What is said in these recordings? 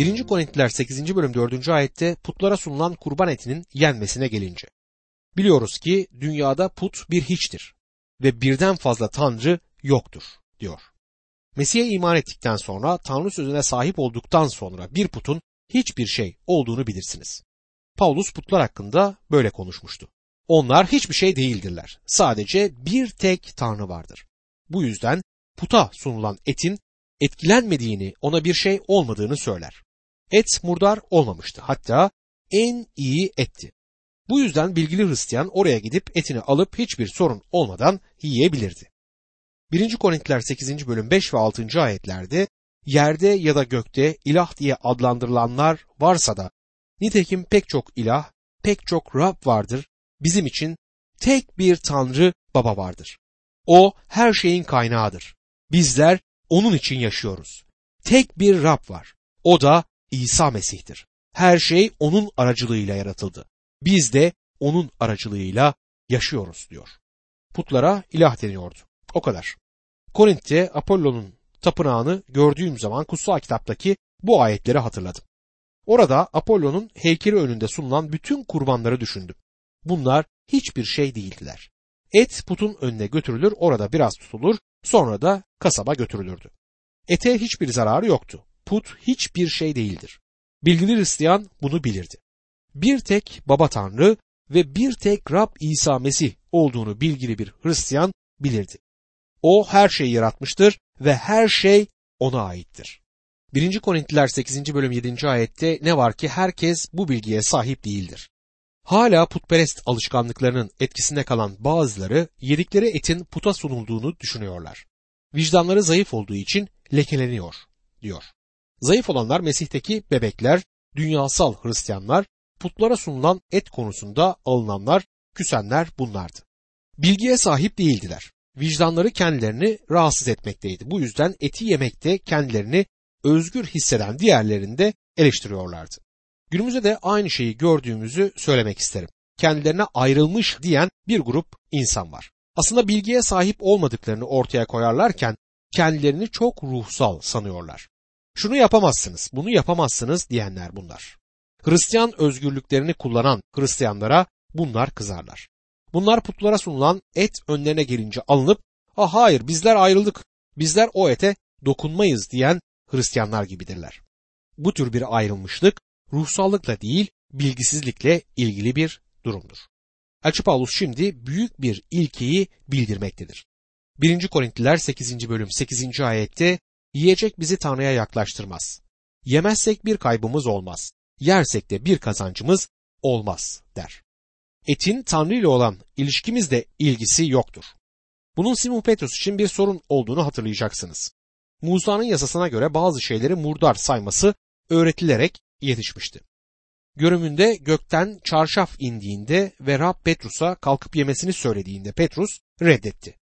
1. Korintiler 8. bölüm 4. ayette putlara sunulan kurban etinin yenmesine gelince. Biliyoruz ki dünyada put bir hiçtir ve birden fazla tanrı yoktur diyor. Mesih'e iman ettikten sonra Tanrı sözüne sahip olduktan sonra bir putun hiçbir şey olduğunu bilirsiniz. Paulus putlar hakkında böyle konuşmuştu. Onlar hiçbir şey değildirler. Sadece bir tek Tanrı vardır. Bu yüzden puta sunulan etin etkilenmediğini, ona bir şey olmadığını söyler. Et murdar olmamıştı. Hatta en iyi etti. Bu yüzden bilgili Hristiyan oraya gidip etini alıp hiçbir sorun olmadan yiyebilirdi. 1. Korintiler 8. bölüm 5 ve 6. ayetlerde yerde ya da gökte ilah diye adlandırılanlar varsa da nitekim pek çok ilah, pek çok Rab vardır. Bizim için tek bir Tanrı Baba vardır. O her şeyin kaynağıdır. Bizler onun için yaşıyoruz. Tek bir Rab var. O da İsa Mesih'tir. Her şey onun aracılığıyla yaratıldı. Biz de onun aracılığıyla yaşıyoruz diyor. Putlara ilah deniyordu. O kadar. Korint'te Apollo'nun tapınağını gördüğüm zaman kutsal kitaptaki bu ayetleri hatırladım. Orada Apollo'nun heykeli önünde sunulan bütün kurbanları düşündüm. Bunlar hiçbir şey değildiler. Et putun önüne götürülür, orada biraz tutulur, sonra da kasaba götürülürdü. Ete hiçbir zararı yoktu. Put hiçbir şey değildir. Bilgili Hristiyan bunu bilirdi. Bir tek Baba Tanrı ve bir tek Rab İsa Mesih olduğunu bilgili bir Hristiyan bilirdi. O her şeyi yaratmıştır ve her şey ona aittir. 1. Korintiler 8. bölüm 7. ayette ne var ki herkes bu bilgiye sahip değildir. Hala putperest alışkanlıklarının etkisinde kalan bazıları yedikleri etin puta sunulduğunu düşünüyorlar. Vicdanları zayıf olduğu için lekeleniyor, diyor. Zayıf olanlar Mesih'teki bebekler, dünyasal Hristiyanlar, putlara sunulan et konusunda alınanlar, küsenler bunlardı. Bilgiye sahip değildiler. Vicdanları kendilerini rahatsız etmekteydi. Bu yüzden eti yemekte kendilerini özgür hisseden diğerlerini eleştiriyorlardı. Günümüzde de aynı şeyi gördüğümüzü söylemek isterim. Kendilerine ayrılmış diyen bir grup insan var. Aslında bilgiye sahip olmadıklarını ortaya koyarlarken kendilerini çok ruhsal sanıyorlar. Şunu yapamazsınız, bunu yapamazsınız diyenler bunlar. Hristiyan özgürlüklerini kullanan Hristiyanlara bunlar kızarlar. Bunlar putlara sunulan et önlerine gelince alınıp ah hayır bizler ayrıldık, bizler o ete dokunmayız diyen Hristiyanlar gibidirler. Bu tür bir ayrılmışlık ruhsallıkla değil bilgisizlikle ilgili bir durumdur. Elçi Paulus şimdi büyük bir ilkeyi bildirmektedir. 1. Korintliler 8. bölüm 8. ayette yiyecek bizi Tanrı'ya yaklaştırmaz. Yemezsek bir kaybımız olmaz. Yersek de bir kazancımız olmaz der. Etin Tanrı ile olan ilişkimizde ilgisi yoktur. Bunun Simon Petrus için bir sorun olduğunu hatırlayacaksınız. Musa'nın yasasına göre bazı şeyleri murdar sayması öğretilerek yetişmişti. Görümünde gökten çarşaf indiğinde ve Rab Petrus'a kalkıp yemesini söylediğinde Petrus reddetti.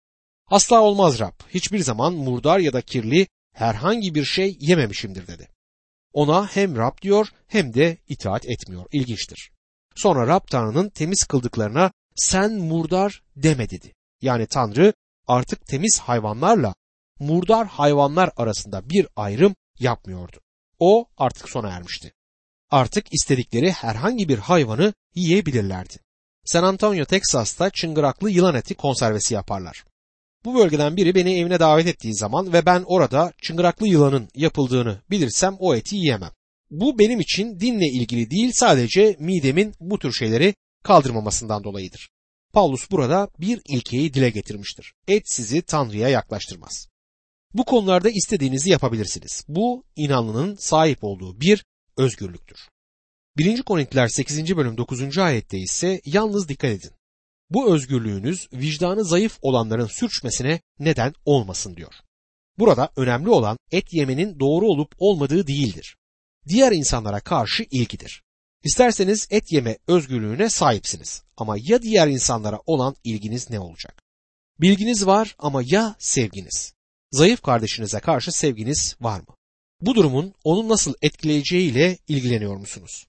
Asla olmaz Rab, hiçbir zaman murdar ya da kirli herhangi bir şey yememişimdir dedi. Ona hem Rab diyor hem de itaat etmiyor. İlginçtir. Sonra Rab Tanrı'nın temiz kıldıklarına sen murdar deme dedi. Yani Tanrı artık temiz hayvanlarla murdar hayvanlar arasında bir ayrım yapmıyordu. O artık sona ermişti. Artık istedikleri herhangi bir hayvanı yiyebilirlerdi. San Antonio, Texas'ta çıngıraklı yılan eti konservesi yaparlar. Bu bölgeden biri beni evine davet ettiği zaman ve ben orada çıngıraklı yılanın yapıldığını bilirsem o eti yiyemem. Bu benim için dinle ilgili değil sadece midemin bu tür şeyleri kaldırmamasından dolayıdır. Paulus burada bir ilkeyi dile getirmiştir. Et sizi Tanrı'ya yaklaştırmaz. Bu konularda istediğinizi yapabilirsiniz. Bu inanlının sahip olduğu bir özgürlüktür. 1. Korintiler 8. bölüm 9. ayette ise yalnız dikkat edin. Bu özgürlüğünüz vicdanı zayıf olanların sürçmesine neden olmasın diyor. Burada önemli olan et yemenin doğru olup olmadığı değildir. Diğer insanlara karşı ilgidir. İsterseniz et yeme özgürlüğüne sahipsiniz ama ya diğer insanlara olan ilginiz ne olacak? Bilginiz var ama ya sevginiz? Zayıf kardeşinize karşı sevginiz var mı? Bu durumun onu nasıl etkileyeceğiyle ilgileniyor musunuz?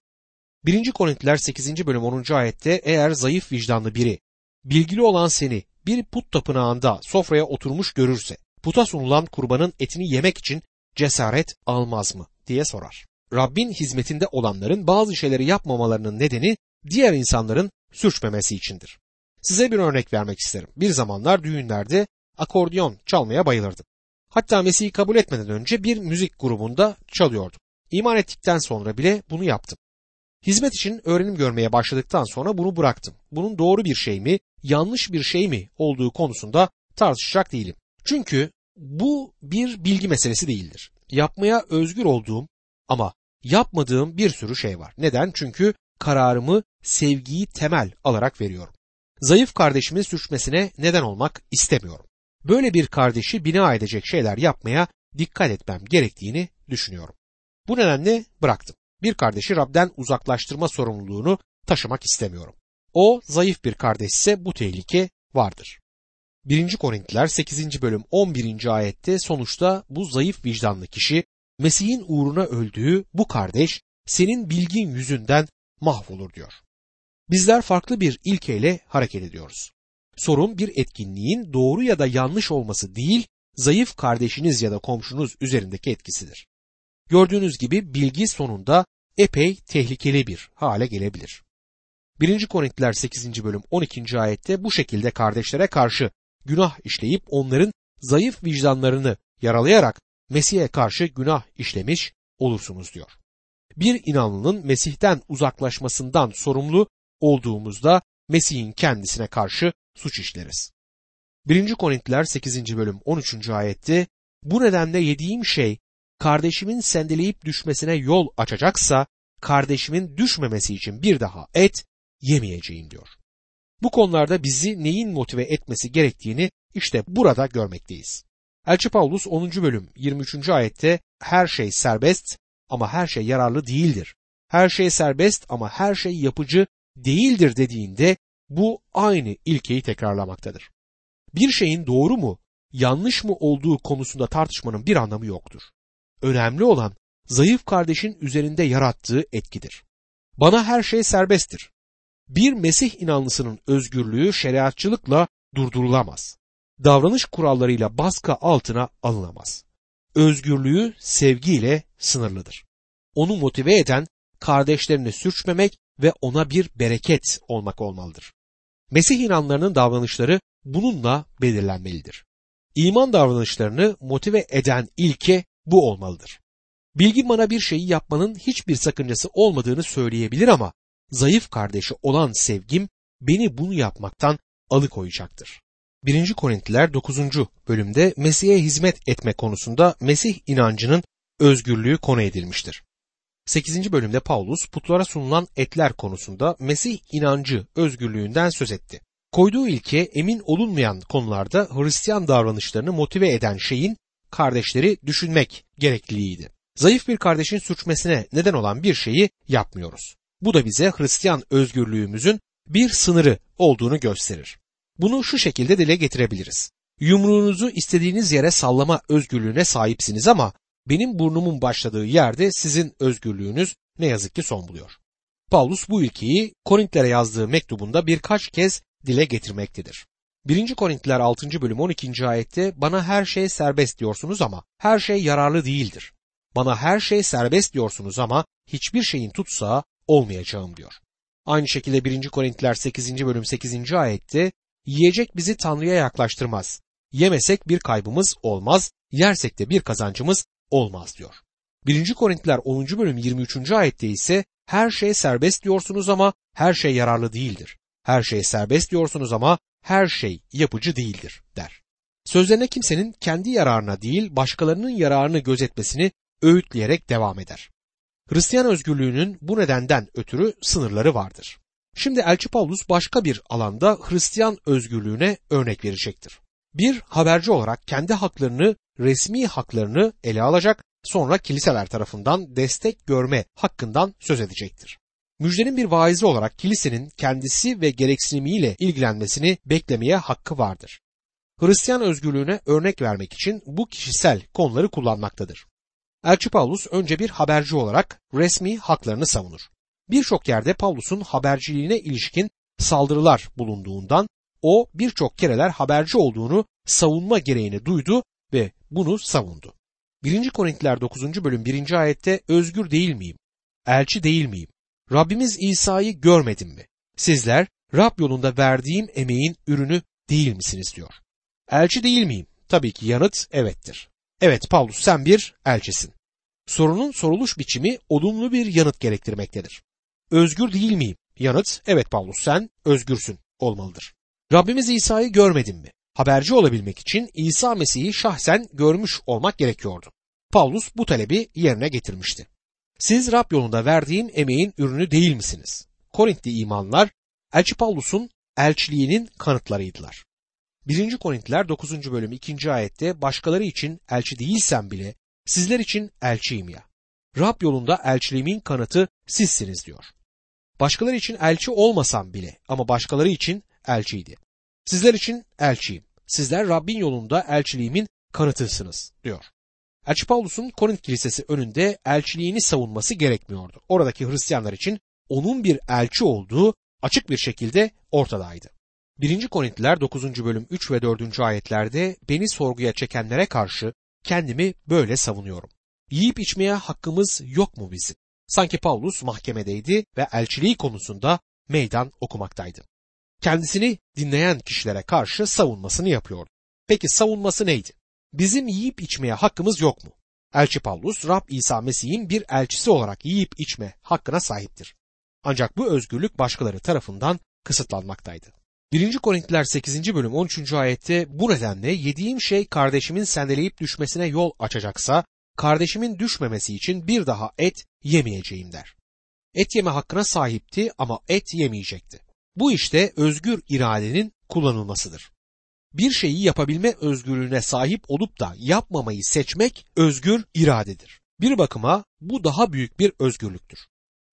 1. Korintiler 8. bölüm 10. ayette eğer zayıf vicdanlı biri bilgili olan seni bir put tapınağında sofraya oturmuş görürse puta sunulan kurbanın etini yemek için cesaret almaz mı diye sorar. Rabbin hizmetinde olanların bazı şeyleri yapmamalarının nedeni diğer insanların sürçmemesi içindir. Size bir örnek vermek isterim. Bir zamanlar düğünlerde akordeon çalmaya bayılırdım. Hatta Mesih'i kabul etmeden önce bir müzik grubunda çalıyordum. İman ettikten sonra bile bunu yaptım. Hizmet için öğrenim görmeye başladıktan sonra bunu bıraktım. Bunun doğru bir şey mi, yanlış bir şey mi olduğu konusunda tartışacak değilim. Çünkü bu bir bilgi meselesi değildir. Yapmaya özgür olduğum ama yapmadığım bir sürü şey var. Neden? Çünkü kararımı sevgiyi temel alarak veriyorum. Zayıf kardeşimin sürçmesine neden olmak istemiyorum. Böyle bir kardeşi bina edecek şeyler yapmaya dikkat etmem gerektiğini düşünüyorum. Bu nedenle bıraktım. Bir kardeşi Rab'den uzaklaştırma sorumluluğunu taşımak istemiyorum. O zayıf bir kardeş ise bu tehlike vardır. 1. Korintiler 8. bölüm 11. ayette sonuçta bu zayıf vicdanlı kişi Mesih'in uğruna öldüğü bu kardeş senin bilgin yüzünden mahvolur diyor. Bizler farklı bir ilkeyle hareket ediyoruz. Sorun bir etkinliğin doğru ya da yanlış olması değil, zayıf kardeşiniz ya da komşunuz üzerindeki etkisidir. Gördüğünüz gibi bilgi sonunda epey tehlikeli bir hale gelebilir. 1. Korintiler 8. bölüm 12. ayette bu şekilde kardeşlere karşı günah işleyip onların zayıf vicdanlarını yaralayarak Mesih'e karşı günah işlemiş olursunuz diyor. Bir inanlının Mesih'ten uzaklaşmasından sorumlu olduğumuzda Mesih'in kendisine karşı suç işleriz. 1. Korintiler 8. bölüm 13. ayette bu nedenle yediğim şey kardeşimin sendeleyip düşmesine yol açacaksa kardeşimin düşmemesi için bir daha et yemeyeceğim diyor. Bu konularda bizi neyin motive etmesi gerektiğini işte burada görmekteyiz. Elçi Paulus 10. bölüm 23. ayette her şey serbest ama her şey yararlı değildir. Her şey serbest ama her şey yapıcı değildir dediğinde bu aynı ilkeyi tekrarlamaktadır. Bir şeyin doğru mu, yanlış mı olduğu konusunda tartışmanın bir anlamı yoktur. Önemli olan zayıf kardeşin üzerinde yarattığı etkidir. Bana her şey serbesttir. Bir Mesih inanlısının özgürlüğü şeriatçılıkla durdurulamaz. Davranış kurallarıyla baskı altına alınamaz. Özgürlüğü sevgiyle sınırlıdır. Onu motive eden kardeşlerini sürçmemek ve ona bir bereket olmak olmalıdır. Mesih inanlarının davranışları bununla belirlenmelidir. İman davranışlarını motive eden ilke bu olmalıdır. Bilgi bana bir şeyi yapmanın hiçbir sakıncası olmadığını söyleyebilir ama zayıf kardeşi olan sevgim beni bunu yapmaktan alıkoyacaktır. 1. Korintliler 9. bölümde Mesih'e hizmet etme konusunda Mesih inancının özgürlüğü konu edilmiştir. 8. bölümde Paulus putlara sunulan etler konusunda Mesih inancı özgürlüğünden söz etti. Koyduğu ilke emin olunmayan konularda Hristiyan davranışlarını motive eden şeyin kardeşleri düşünmek gerekliliğiydi. Zayıf bir kardeşin sürçmesine neden olan bir şeyi yapmıyoruz. Bu da bize Hristiyan özgürlüğümüzün bir sınırı olduğunu gösterir. Bunu şu şekilde dile getirebiliriz. Yumruğunuzu istediğiniz yere sallama özgürlüğüne sahipsiniz ama benim burnumun başladığı yerde sizin özgürlüğünüz ne yazık ki son buluyor. Paulus bu ilkeyi Korintlere yazdığı mektubunda birkaç kez dile getirmektedir. 1. Korintliler 6. bölüm 12. ayette bana her şey serbest diyorsunuz ama her şey yararlı değildir. Bana her şey serbest diyorsunuz ama hiçbir şeyin tutsağı olmayacağım diyor. Aynı şekilde 1. Korintliler 8. bölüm 8. ayette yiyecek bizi Tanrı'ya yaklaştırmaz. Yemesek bir kaybımız olmaz, yersek de bir kazancımız olmaz diyor. 1. Korintliler 10. bölüm 23. ayette ise her şey serbest diyorsunuz ama her şey yararlı değildir. Her şey serbest diyorsunuz ama her şey yapıcı değildir der. Sözlerine kimsenin kendi yararına değil başkalarının yararını gözetmesini öğütleyerek devam eder. Hristiyan özgürlüğünün bu nedenden ötürü sınırları vardır. Şimdi Elçi Paulus başka bir alanda Hristiyan özgürlüğüne örnek verecektir. Bir haberci olarak kendi haklarını, resmi haklarını ele alacak, sonra kiliseler tarafından destek görme hakkından söz edecektir. Müjdenin bir vaizi olarak kilisenin kendisi ve gereksinimiyle ilgilenmesini beklemeye hakkı vardır. Hristiyan özgürlüğüne örnek vermek için bu kişisel konuları kullanmaktadır. Elçi Paulus önce bir haberci olarak resmi haklarını savunur. Birçok yerde Paulus'un haberciliğine ilişkin saldırılar bulunduğundan o birçok kereler haberci olduğunu savunma gereğini duydu ve bunu savundu. 1. Korintiler 9. bölüm 1. ayette özgür değil miyim? Elçi değil miyim? Rabbimiz İsa'yı görmedim mi? Sizler Rab yolunda verdiğim emeğin ürünü değil misiniz diyor. Elçi değil miyim? Tabii ki yanıt evettir. Evet Paulus sen bir elçisin. Sorunun soruluş biçimi olumlu bir yanıt gerektirmektedir. Özgür değil miyim? Yanıt evet Paulus sen özgürsün olmalıdır. Rabbimiz İsa'yı görmedin mi? Haberci olabilmek için İsa Mesih'i şahsen görmüş olmak gerekiyordu. Paulus bu talebi yerine getirmişti. Siz Rab yolunda verdiğim emeğin ürünü değil misiniz? Korintli imanlar Elçi Paulus'un elçiliğinin kanıtlarıydılar. 1. Korintliler 9. bölüm 2. ayette başkaları için elçi değilsem bile sizler için elçiyim ya. Rab yolunda elçiliğimin kanıtı sizsiniz diyor. Başkaları için elçi olmasam bile ama başkaları için elçiydi. Sizler için elçiyim. Sizler Rabbin yolunda elçiliğimin kanıtısınız diyor. Elçi Paulus'un Korint Kilisesi önünde elçiliğini savunması gerekmiyordu. Oradaki Hristiyanlar için onun bir elçi olduğu açık bir şekilde ortadaydı. 1. Korintliler 9. bölüm 3 ve 4. ayetlerde beni sorguya çekenlere karşı kendimi böyle savunuyorum. Yiyip içmeye hakkımız yok mu bizim? Sanki Paulus mahkemedeydi ve elçiliği konusunda meydan okumaktaydı. Kendisini dinleyen kişilere karşı savunmasını yapıyordu. Peki savunması neydi? Bizim yiyip içmeye hakkımız yok mu? Elçi Paulus, Rab İsa Mesih'in bir elçisi olarak yiyip içme hakkına sahiptir. Ancak bu özgürlük başkaları tarafından kısıtlanmaktaydı. 1. Korintiler 8. bölüm 13. ayette bu nedenle yediğim şey kardeşimin sendeleyip düşmesine yol açacaksa kardeşimin düşmemesi için bir daha et yemeyeceğim der. Et yeme hakkına sahipti ama et yemeyecekti. Bu işte özgür iradenin kullanılmasıdır. Bir şeyi yapabilme özgürlüğüne sahip olup da yapmamayı seçmek özgür iradedir. Bir bakıma bu daha büyük bir özgürlüktür.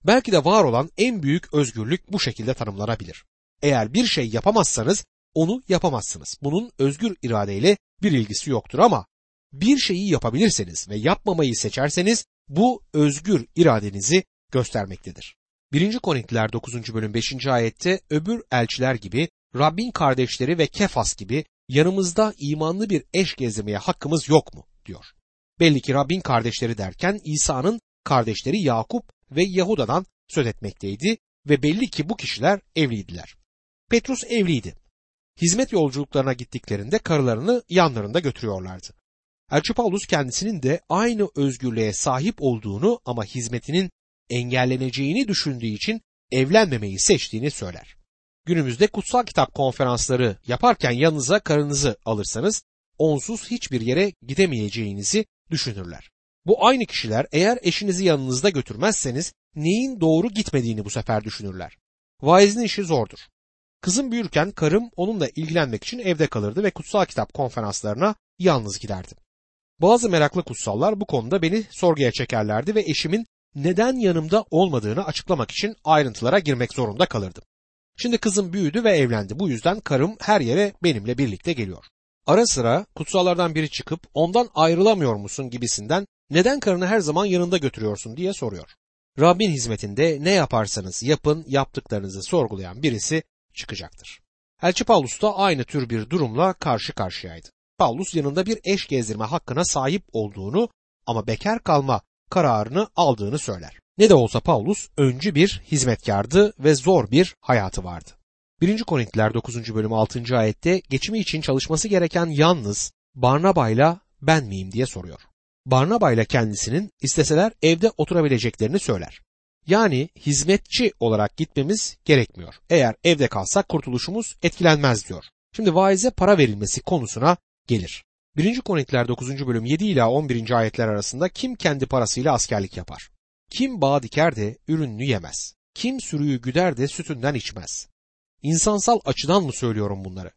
Belki de var olan en büyük özgürlük bu şekilde tanımlanabilir. Eğer bir şey yapamazsanız onu yapamazsınız. Bunun özgür iradeyle bir ilgisi yoktur ama bir şeyi yapabilirseniz ve yapmamayı seçerseniz bu özgür iradenizi göstermektedir. 1. Korintiler 9. bölüm 5. ayette öbür elçiler gibi Rabbin kardeşleri ve Kefas gibi yanımızda imanlı bir eş gezdirmeye hakkımız yok mu diyor. Belli ki Rabbin kardeşleri derken İsa'nın kardeşleri Yakup ve Yahuda'dan söz etmekteydi ve belli ki bu kişiler evliydiler. Petrus evliydi. Hizmet yolculuklarına gittiklerinde karılarını yanlarında götürüyorlardı. Elçi Paulus kendisinin de aynı özgürlüğe sahip olduğunu ama hizmetinin engelleneceğini düşündüğü için evlenmemeyi seçtiğini söyler. Günümüzde kutsal kitap konferansları yaparken yanınıza karınızı alırsanız onsuz hiçbir yere gidemeyeceğinizi düşünürler. Bu aynı kişiler eğer eşinizi yanınızda götürmezseniz neyin doğru gitmediğini bu sefer düşünürler. Vaizin işi zordur. Kızım büyürken karım onunla ilgilenmek için evde kalırdı ve kutsal kitap konferanslarına yalnız giderdim. Bazı meraklı kutsallar bu konuda beni sorguya çekerlerdi ve eşimin neden yanımda olmadığını açıklamak için ayrıntılara girmek zorunda kalırdım. Şimdi kızım büyüdü ve evlendi. Bu yüzden karım her yere benimle birlikte geliyor. Ara sıra kutsallardan biri çıkıp ondan ayrılamıyor musun gibisinden neden karını her zaman yanında götürüyorsun diye soruyor. Rabbin hizmetinde ne yaparsanız yapın yaptıklarınızı sorgulayan birisi çıkacaktır. Elçi Paulus da aynı tür bir durumla karşı karşıyaydı. Paulus yanında bir eş gezdirme hakkına sahip olduğunu ama bekar kalma kararını aldığını söyler. Ne de olsa Paulus öncü bir hizmetkardı ve zor bir hayatı vardı. 1. Korintiler 9. bölüm 6. ayette geçimi için çalışması gereken yalnız Barnaba'yla ben miyim diye soruyor. Barnaba'yla kendisinin isteseler evde oturabileceklerini söyler. Yani hizmetçi olarak gitmemiz gerekmiyor. Eğer evde kalsak kurtuluşumuz etkilenmez diyor. Şimdi vaize para verilmesi konusuna gelir. 1. Korintiler 9. bölüm 7 ila 11. ayetler arasında kim kendi parasıyla askerlik yapar? Kim bağ diker de ürününü yemez? Kim sürüyü güder de sütünden içmez? İnsansal açıdan mı söylüyorum bunları?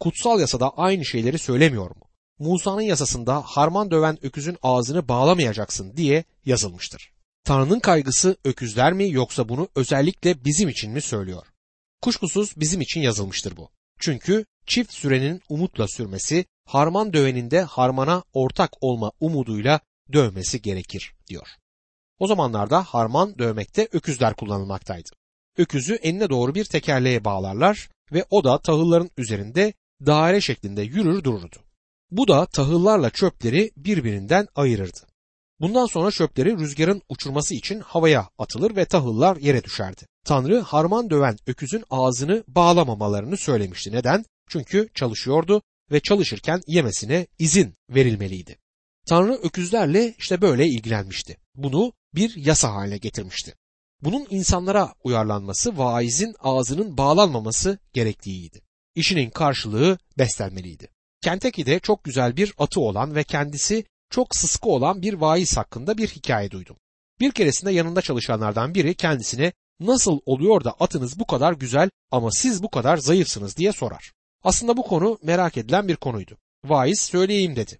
Kutsal yasada aynı şeyleri söylemiyor mu? Musa'nın yasasında harman döven öküzün ağzını bağlamayacaksın diye yazılmıştır. Tanrı'nın kaygısı öküzler mi yoksa bunu özellikle bizim için mi söylüyor? Kuşkusuz bizim için yazılmıştır bu. Çünkü çift sürenin umutla sürmesi, harman döveninde harmana ortak olma umuduyla dövmesi gerekir diyor. O zamanlarda harman dövmekte öküzler kullanılmaktaydı. Öküzü enine doğru bir tekerleğe bağlarlar ve o da tahılların üzerinde daire şeklinde yürür dururdu. Bu da tahıllarla çöpleri birbirinden ayırırdı. Bundan sonra çöpleri rüzgarın uçurması için havaya atılır ve tahıllar yere düşerdi. Tanrı harman döven öküzün ağzını bağlamamalarını söylemişti. Neden? Çünkü çalışıyordu ve çalışırken yemesine izin verilmeliydi. Tanrı öküzlerle işte böyle ilgilenmişti. Bunu bir yasa haline getirmişti. Bunun insanlara uyarlanması vaizin ağzının bağlanmaması gerektiğiydi. İşinin karşılığı beslenmeliydi. Kentucky'de çok güzel bir atı olan ve kendisi çok sıskı olan bir vaiz hakkında bir hikaye duydum. Bir keresinde yanında çalışanlardan biri kendisine nasıl oluyor da atınız bu kadar güzel ama siz bu kadar zayıfsınız diye sorar. Aslında bu konu merak edilen bir konuydu. Vaiz söyleyeyim dedi.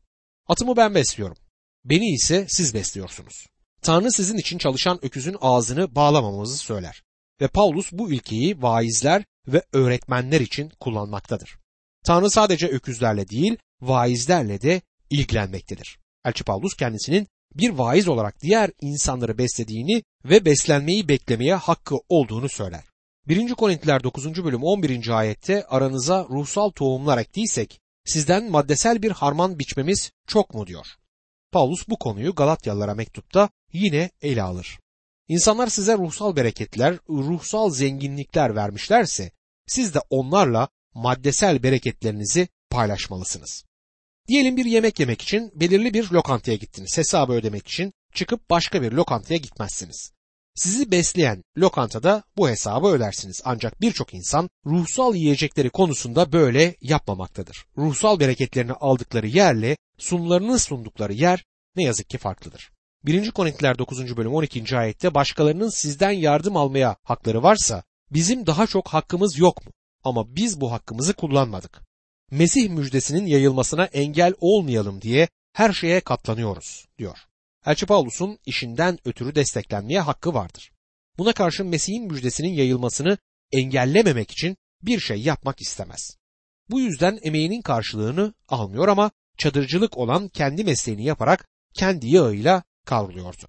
Atımı ben besliyorum. Beni ise siz besliyorsunuz. Tanrı sizin için çalışan öküzün ağzını bağlamamızı söyler. Ve Paulus bu ilkeyi vaizler ve öğretmenler için kullanmaktadır. Tanrı sadece öküzlerle değil, vaizlerle de ilgilenmektedir. Elçi Paulus kendisinin bir vaiz olarak diğer insanları beslediğini ve beslenmeyi beklemeye hakkı olduğunu söyler. 1. Korintiler 9. bölüm 11. ayette aranıza ruhsal tohumlar ektiysek sizden maddesel bir harman biçmemiz çok mu diyor. Paulus bu konuyu Galatyalılara mektupta yine ele alır. İnsanlar size ruhsal bereketler, ruhsal zenginlikler vermişlerse siz de onlarla maddesel bereketlerinizi paylaşmalısınız. Diyelim bir yemek yemek için belirli bir lokantaya gittiniz. Hesabı ödemek için çıkıp başka bir lokantaya gitmezsiniz. Sizi besleyen lokantada bu hesabı ödersiniz. Ancak birçok insan ruhsal yiyecekleri konusunda böyle yapmamaktadır. Ruhsal bereketlerini aldıkları yerle sunumlarını sundukları yer ne yazık ki farklıdır. 1. Korintiler 9. bölüm 12. ayette başkalarının sizden yardım almaya hakları varsa bizim daha çok hakkımız yok mu? Ama biz bu hakkımızı kullanmadık. Mesih müjdesinin yayılmasına engel olmayalım diye her şeye katlanıyoruz diyor. Elçi Paulus'un işinden ötürü desteklenmeye hakkı vardır. Buna karşın Mesih'in müjdesinin yayılmasını engellememek için bir şey yapmak istemez. Bu yüzden emeğinin karşılığını almıyor ama çadırcılık olan kendi mesleğini yaparak kendi yağıyla kavruluyordu.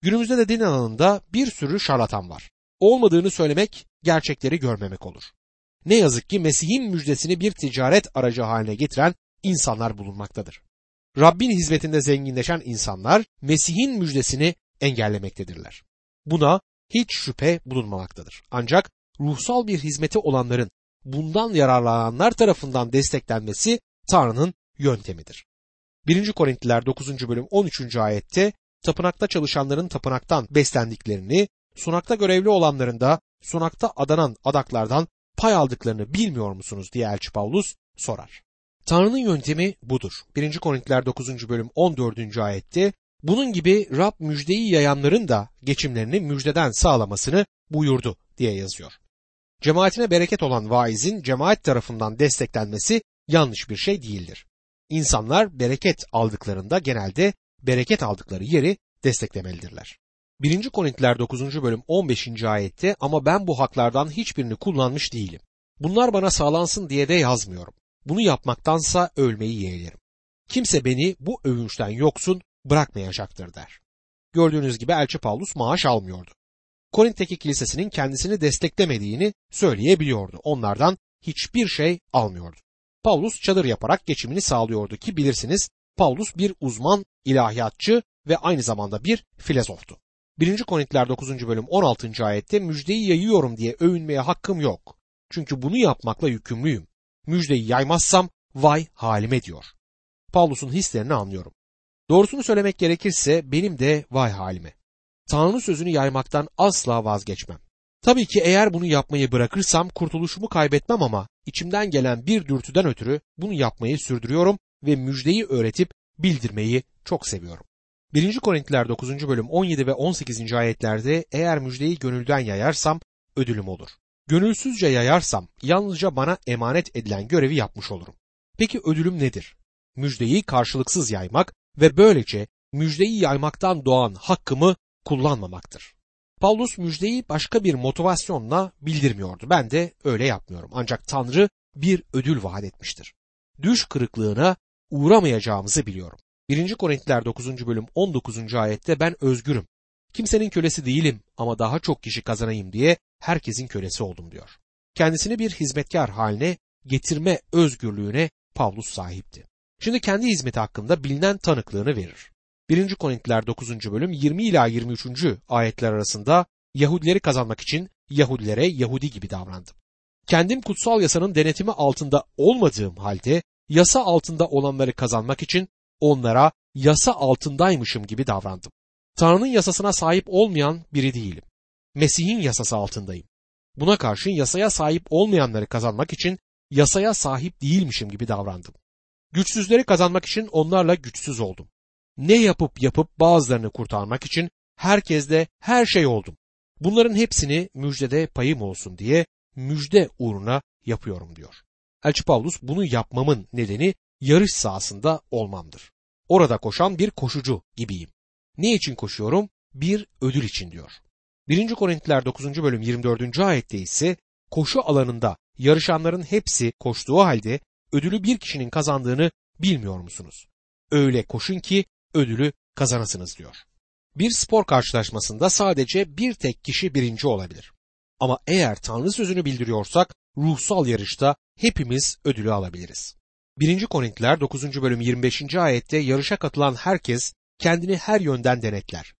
Günümüzde de din alanında bir sürü şarlatan var. Olmadığını söylemek gerçekleri görmemek olur. Ne yazık ki Mesih'in müjdesini bir ticaret aracı haline getiren insanlar bulunmaktadır. Rabbin hizmetinde zenginleşen insanlar Mesih'in müjdesini engellemektedirler. Buna hiç şüphe bulunmamaktadır. Ancak ruhsal bir hizmeti olanların bundan yararlananlar tarafından desteklenmesi Tanrı'nın yöntemidir. 1. Korintliler 9. bölüm 13. ayette tapınakta çalışanların tapınaktan beslendiklerini, sunakta görevli olanların da sunakta adanan adaklardan pay aldıklarını bilmiyor musunuz diye Elçi Paulus sorar. Tanrı'nın yöntemi budur. 1. Korintiler 9. bölüm 14. ayette bunun gibi Rab müjdeyi yayanların da geçimlerini müjdeden sağlamasını buyurdu diye yazıyor. Cemaatine bereket olan vaizin cemaat tarafından desteklenmesi yanlış bir şey değildir. İnsanlar bereket aldıklarında genelde bereket aldıkları yeri desteklemelidirler. 1. Korintiler 9. bölüm 15. ayette ama ben bu haklardan hiçbirini kullanmış değilim. Bunlar bana sağlansın diye de yazmıyorum. Bunu yapmaktansa ölmeyi yeğlerim. Kimse beni bu övünçten yoksun bırakmayacaktır der. Gördüğünüz gibi Elçi Paulus maaş almıyordu. Korint'teki kilisesinin kendisini desteklemediğini söyleyebiliyordu. Onlardan hiçbir şey almıyordu. Paulus çadır yaparak geçimini sağlıyordu ki bilirsiniz Paulus bir uzman ilahiyatçı ve aynı zamanda bir filozoftu. 1. Korintiler 9. bölüm 16. ayette müjdeyi yayıyorum diye övünmeye hakkım yok. Çünkü bunu yapmakla yükümlüyüm. Müjdeyi yaymazsam vay halime diyor. Paulus'un hislerini anlıyorum. Doğrusunu söylemek gerekirse benim de vay halime. Tanrı sözünü yaymaktan asla vazgeçmem. Tabii ki eğer bunu yapmayı bırakırsam kurtuluşumu kaybetmem ama içimden gelen bir dürtüden ötürü bunu yapmayı sürdürüyorum ve müjdeyi öğretip bildirmeyi çok seviyorum. 1. Korintiler 9. bölüm 17 ve 18. ayetlerde eğer müjdeyi gönülden yayarsam ödülüm olur. Gönülsüzce yayarsam yalnızca bana emanet edilen görevi yapmış olurum. Peki ödülüm nedir? Müjdeyi karşılıksız yaymak ve böylece müjdeyi yaymaktan doğan hakkımı kullanmamaktır. Paulus müjdeyi başka bir motivasyonla bildirmiyordu. Ben de öyle yapmıyorum. Ancak Tanrı bir ödül vaat etmiştir. Düş kırıklığına uğramayacağımızı biliyorum. 1. Korintiler 9. bölüm 19. ayette ben özgürüm. Kimsenin kölesi değilim ama daha çok kişi kazanayım diye herkesin kölesi oldum diyor. Kendisini bir hizmetkar haline getirme özgürlüğüne Pavlus sahipti. Şimdi kendi hizmeti hakkında bilinen tanıklığını verir. 1. Korintiler 9. bölüm 20 ila 23. ayetler arasında Yahudileri kazanmak için Yahudilere Yahudi gibi davrandım. Kendim kutsal yasanın denetimi altında olmadığım halde yasa altında olanları kazanmak için onlara yasa altındaymışım gibi davrandım. Tanrı'nın yasasına sahip olmayan biri değilim. Mesih'in yasası altındayım. Buna karşın yasaya sahip olmayanları kazanmak için yasaya sahip değilmişim gibi davrandım. Güçsüzleri kazanmak için onlarla güçsüz oldum. Ne yapıp yapıp bazılarını kurtarmak için herkeste her şey oldum. Bunların hepsini müjdede payım olsun diye müjde uğruna yapıyorum diyor. Elçi Pavlus bunu yapmamın nedeni yarış sahasında olmamdır. Orada koşan bir koşucu gibiyim. Ne için koşuyorum? Bir ödül için diyor. 1. Korintiler 9. bölüm 24. ayette ise koşu alanında yarışanların hepsi koştuğu halde ödülü bir kişinin kazandığını bilmiyor musunuz? Öyle koşun ki ödülü kazanasınız diyor. Bir spor karşılaşmasında sadece bir tek kişi birinci olabilir. Ama eğer Tanrı sözünü bildiriyorsak ruhsal yarışta hepimiz ödülü alabiliriz. 1. Korintiler 9. bölüm 25. ayette yarışa katılan herkes kendini her yönden denetler.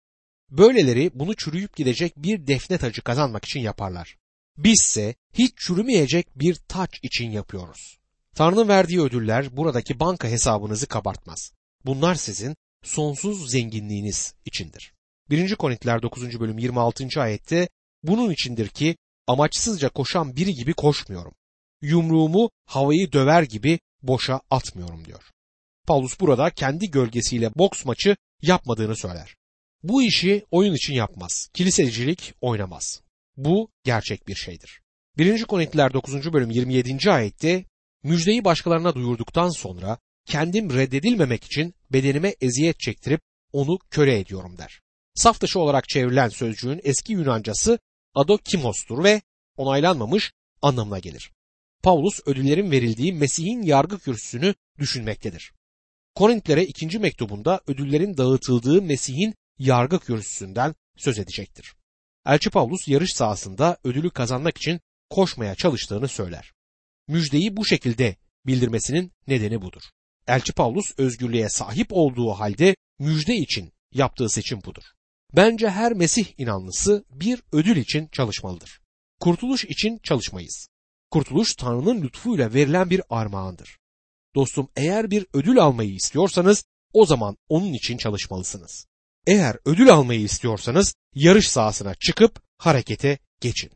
Böyleleri bunu çürüyüp gidecek bir defne tacı kazanmak için yaparlar. Bizse hiç çürümeyecek bir taç için yapıyoruz. Tanrı'nın verdiği ödüller buradaki banka hesabınızı kabartmaz. Bunlar sizin sonsuz zenginliğiniz içindir. 1. Korintiler 9. bölüm 26. ayette bunun içindir ki amaçsızca koşan biri gibi koşmuyorum. Yumruğumu havayı döver gibi boşa atmıyorum diyor. Paulus burada kendi gölgesiyle boks maçı yapmadığını söyler. Bu işi oyun için yapmaz. Kilisecilik oynamaz. Bu gerçek bir şeydir. 1. Korintiler 9. bölüm 27. ayette müjdeyi başkalarına duyurduktan sonra kendim reddedilmemek için bedenime eziyet çektirip onu köle ediyorum der. Saf dışı olarak çevrilen sözcüğün eski Yunancası adokimostur ve onaylanmamış anlamına gelir. Paulus ödüllerin verildiği Mesih'in yargı kürsüsünü düşünmektedir. Korintlere ikinci mektubunda ödüllerin dağıtıldığı Mesih'in yargı kürsüsünden söz edecektir. Elçi Paulus yarış sahasında ödülü kazanmak için koşmaya çalıştığını söyler. Müjdeyi bu şekilde bildirmesinin nedeni budur. Elçi Paulus özgürlüğe sahip olduğu halde müjde için yaptığı seçim budur. Bence her Mesih inanlısı bir ödül için çalışmalıdır. Kurtuluş için çalışmayız. Kurtuluş Tanrı'nın lütfuyla verilen bir armağandır. Dostum eğer bir ödül almayı istiyorsanız o zaman onun için çalışmalısınız. Eğer ödül almayı istiyorsanız yarış sahasına çıkıp harekete geçin.